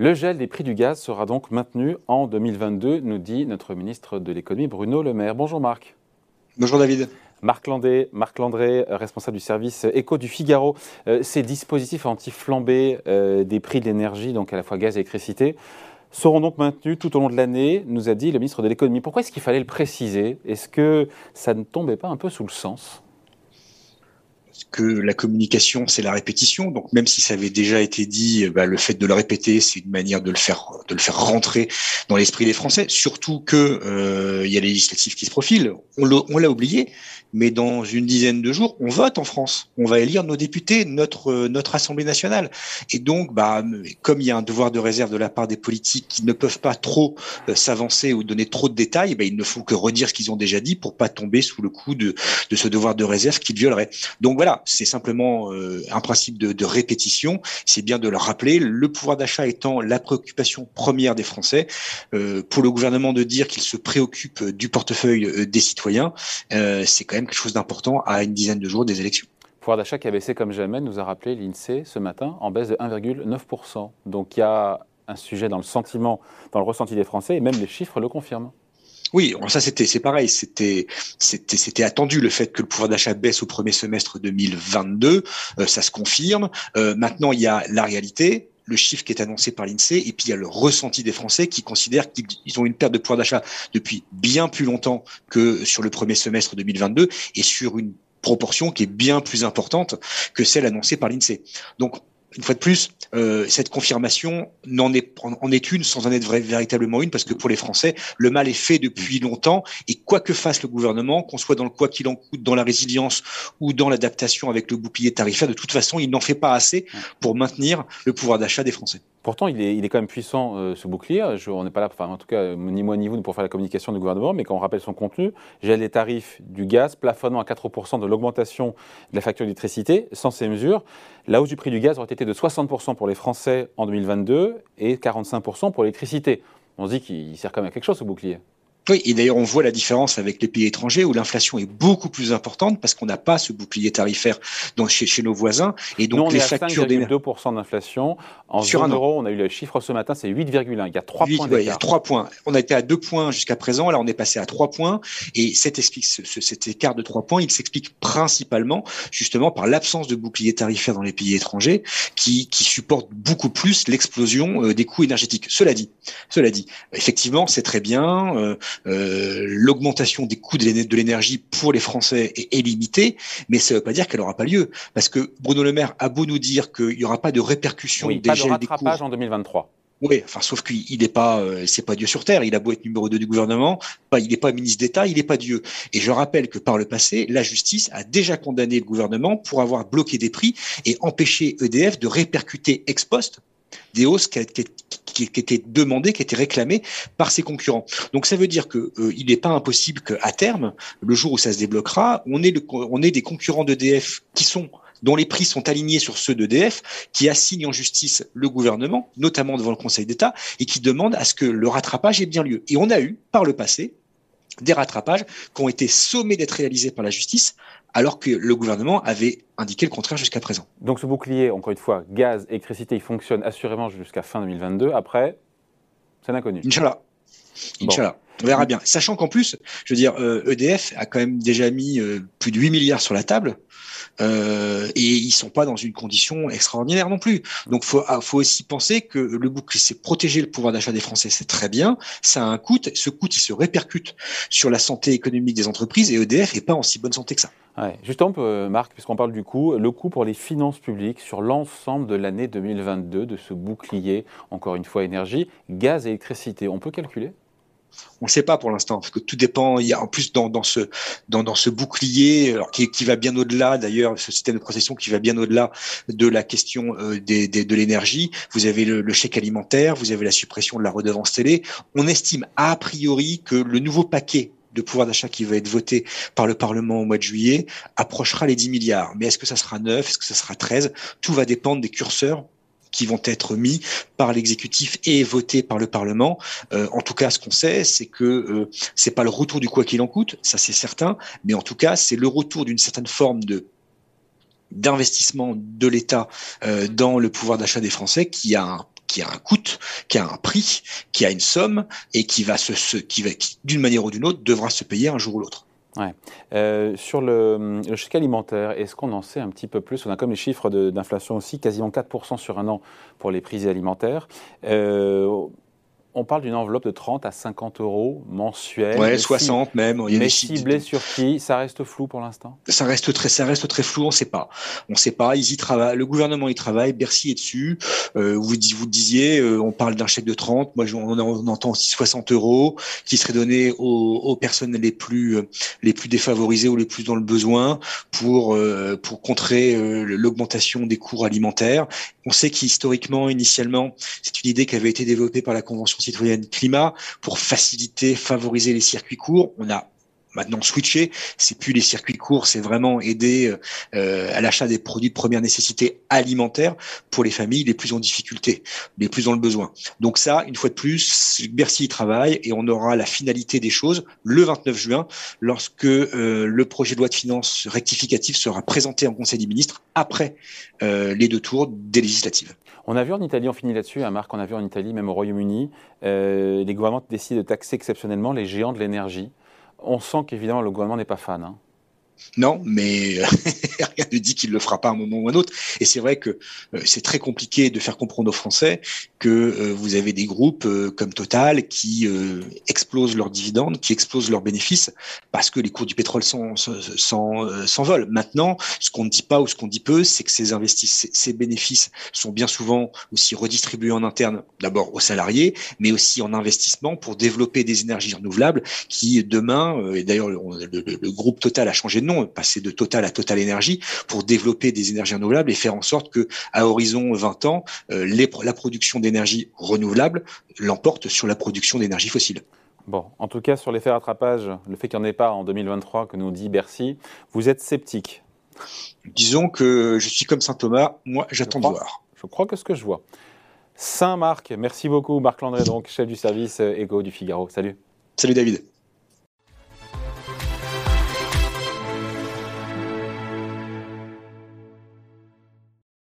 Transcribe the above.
Le gel des prix du gaz sera donc maintenu en 2022, nous dit notre ministre de l'économie Bruno Le Maire. Bonjour Marc. Bonjour David. Marc Landé, Marc Landré, responsable du service éco du Figaro. Euh, ces dispositifs anti-flambés euh, des prix de l'énergie, donc à la fois gaz et électricité, seront donc maintenus tout au long de l'année, nous a dit le ministre de l'économie. Pourquoi est-ce qu'il fallait le préciser? Est-ce que ça ne tombait pas un peu sous le sens? Que la communication, c'est la répétition. Donc même si ça avait déjà été dit, bah, le fait de le répéter, c'est une manière de le faire, de le faire rentrer dans l'esprit des Français. Surtout que euh, y a les législatives qui se profilent. On l'a oublié, mais dans une dizaine de jours, on vote en France. On va élire nos députés, notre notre Assemblée nationale. Et donc, bah, comme il y a un devoir de réserve de la part des politiques qui ne peuvent pas trop euh, s'avancer ou donner trop de détails, bah, ils ne font que redire ce qu'ils ont déjà dit pour pas tomber sous le coup de, de ce devoir de réserve qu'ils violeraient. Donc voilà, c'est simplement euh, un principe de, répétition. C'est bien de le rappeler. Le pouvoir d'achat étant la préoccupation première des Français, euh, pour le gouvernement de dire qu'il se préoccupe du portefeuille des citoyens, c'est quand même quelque chose d'important à une dizaine de jours des élections. Pouvoir d'achat qui a baissé comme jamais, nous a rappelé l'INSEE ce matin, en baisse de 1,9%. Donc il y a un sujet dans le sentiment, dans le ressenti des Français, et même les chiffres le confirment. Oui, ça c'était c'est pareil, c'était c'était c'était attendu le fait que le pouvoir d'achat baisse au premier semestre 2022, euh, ça se confirme. Euh, maintenant il y a la réalité, le chiffre qui est annoncé par l'INSEE, et puis il y a le ressenti des Français qui considèrent qu'ils ont une perte de pouvoir d'achat depuis bien plus longtemps que sur le premier semestre 2022 et sur une proportion qui est bien plus importante que celle annoncée par l'INSEE. Donc une fois de plus, euh, cette confirmation n'en est, en est une sans en être véritablement une, parce que pour les Français, le mal est fait depuis longtemps, et quoi que fasse le gouvernement, qu'on soit dans le quoi qu'il en coûte, dans la résilience ou dans l'adaptation avec le bouclier tarifaire, de toute façon, il n'en fait pas assez pour maintenir le pouvoir d'achat des Français. Pourtant, il est, il est, quand même puissant, euh, ce bouclier. On n'est pas là, enfin, en tout cas, ni moi ni vous, pour faire la communication du gouvernement, mais quand on rappelle son contenu, gèle les tarifs du gaz, plafonnant à 4% de l'augmentation de la facture d'électricité. Sans ces mesures, la hausse du prix du gaz aurait été de 60% pour les Français en 2022 et 45% pour l'électricité. On se dit qu'il sert quand même à quelque chose, ce bouclier. Oui, et d'ailleurs, on voit la différence avec les pays étrangers où l'inflation est beaucoup plus importante parce qu'on n'a pas ce bouclier tarifaire donc chez, chez nos voisins. Et donc, Nous, on les est factures 5,2% d'inflation. En Sur zone euro, on a eu le chiffre ce matin, c'est 8,1. Il y a 3 points ouais, il y a 3 points. On a été à 2 points jusqu'à présent. Là, on est passé à 3 points. Et cet, explique, ce, cet écart de 3 points, il s'explique principalement justement par l'absence de bouclier tarifaire dans les pays étrangers qui, qui supportent beaucoup plus l'explosion euh, des coûts énergétiques. Cela dit, cela dit, effectivement, c'est très bien. Euh, euh, l'augmentation des coûts de l'énergie pour les Français est, limitée, mais ça ne veut pas dire qu'elle n'aura pas lieu. Parce que Bruno Le Maire a beau nous dire qu'il n'y aura pas de répercussions oui, des pas de rattrapage en 2023. Oui, enfin, sauf qu'il n'est pas, euh, c'est pas Dieu sur terre. Il a beau être numéro 2 du gouvernement, pas, il n'est pas ministre d'État, il n'est pas Dieu. Et je rappelle que par le passé, la justice a déjà condamné le gouvernement pour avoir bloqué des prix et empêché EDF de répercuter ex post des hausses qui, qui, qui, étaient demandées, qui étaient réclamées par ses concurrents. Donc ça veut dire que euh, il n'est pas impossible qu'à terme, le jour où ça se débloquera, on ait, le, des concurrents d'EDF qui sont dont les prix sont alignés sur ceux d'EDF, qui assignent en justice le gouvernement, notamment devant le Conseil d'État, et qui demandent à ce que le rattrapage ait bien lieu. Et on a eu, par le passé, des rattrapages qui ont été sommés d'être réalisés par la justice, alors que le gouvernement avait indiqué le contraire jusqu'à présent. Donc ce bouclier, encore une fois, gaz, électricité, il fonctionne assurément jusqu'à fin 2022. Après, c'est l'inconnu. Inch'Allah. Inch'Allah. On verra bien. Sachant qu'en plus, je veux dire, EDF euh, e a quand même déjà mis euh, plus de 8 milliards sur la table. Euh, et ils sont pas dans une condition extraordinaire non plus. Donc faut ah, faut aussi penser que le bouclier c'est protéger le pouvoir d'achat des Français, c'est très bien, ça a un coût, ce coût il se répercute sur la santé économique des entreprises et EDF est pas en si bonne santé que ça. Ouais. Justement, Marc, puisqu'on parle du coût, le coût pour les finances publiques sur l'ensemble de l'année 2022 de ce bouclier, encore une fois énergie, gaz et électricité, on peut calculer? On ne sait pas pour l'instant, parce que tout dépend. En plus dans, ce bouclier, qui, va bien au-delà d'ailleurs, ce système de protection qui va bien au-delà de la question euh, de l'énergie. Vous avez le, le, chèque alimentaire, vous avez la suppression de la redevance télé. On estime a priori que le nouveau paquet de pouvoir d'achat qui va être voté par le Parlement au mois de juillet approchera les 10 milliards. Mais est-ce que ça sera 9 Est-ce que ça sera 13 Tout va dépendre des curseurs qui vont être mis par l'exécutif et votés par le Parlement. Euh, en tout cas, ce qu'on sait, c'est que euh, c'est pas le retour du quoi qu'il en coûte, ça c'est certain, mais en tout cas, c'est le retour d'une certaine forme de d'investissement de l'État euh, dans le pouvoir d'achat des Français qui a un qui a un coût, qui a un prix, qui a une somme et qui va se, qui va, d'une manière ou d'une autre, devra se payer un jour ou l'autre. Euh, sur le, le, chèque alimentaire, est-ce qu'on en sait un petit peu plus? On a comme les chiffres d'inflation aussi, quasiment 4% sur un an pour les prix alimentaires. Euh, on parle d'une enveloppe de 30 à 50 euros mensuels. Ouais, 60 même. Il y a mais ciblé sur qui? Ça reste flou pour l'instant? Ça reste très, ça reste très flou. On ne sait pas. On sait pas. Ils y travaillent. Le gouvernement y travaille. Bercy est dessus. Euh, vous, vous disiez, euh, on parle d'un chèque de 30. Moi, on, on, entend aussi 60 euros qui seraient donnés aux, aux, personnes les plus, euh, les plus défavorisées ou les plus dans le besoin pour, euh, pour contrer l'augmentation des cours alimentaires. On sait qu'historiquement, initialement, c'est une idée qui avait été développée par la Convention citoyenne climat pour faciliter, favoriser les circuits courts. On a maintenant switché. C'est plus les circuits courts, c'est vraiment aider euh, à l'achat des produits de première nécessité alimentaire pour les familles les plus en difficulté, les plus dans le besoin. Donc ça, une fois de plus, Bercy y travaille et on aura la finalité des choses le 29 juin lorsque euh, le projet de loi de finances rectificatif sera présenté en Conseil des ministres après euh, les deux tours des législatives. On a vu en Italie, on finit là-dessus, hein, Marc, on a vu en Italie, même au Royaume-Uni, euh, les gouvernements décident de taxer exceptionnellement les géants de l'énergie. On sent qu'évidemment le gouvernement n'est pas fan. Hein. Non, mais euh, rien ne dit qu'il le fera pas à un moment ou à un autre. Et c'est vrai que euh, c'est très compliqué de faire comprendre aux Français que euh, vous avez des groupes comme Total qui explosent leurs dividendes, qui explosent leurs bénéfices parce que les cours du pétrole s'envolent. Maintenant, ce qu'on ne dit pas ou ce qu'on dit peu, c'est que ces, ces bénéfices sont bien souvent aussi redistribués en interne, d'abord aux salariés, mais aussi en investissement pour développer des énergies renouvelables qui demain, et d'ailleurs le, le groupe Total a changé de nom passer de Total à Total Pour développer des énergies renouvelables et faire en sorte que à horizon 20 ans, euh, la production d'énergie renouvelable l'emporte sur la production d'énergie fossile. Bon, en tout cas, sur l'effet rattrapage, le fait qu'il n'y en ait pas en 2023, que nous dit Bercy, vous êtes sceptique Disons que je suis comme Saint Thomas, moi j'attends de voir. Je crois que ce que je vois. Saint-Marc, merci beaucoup Marc Landré, donc chef du service Éco du Figaro. Salut. Salut David.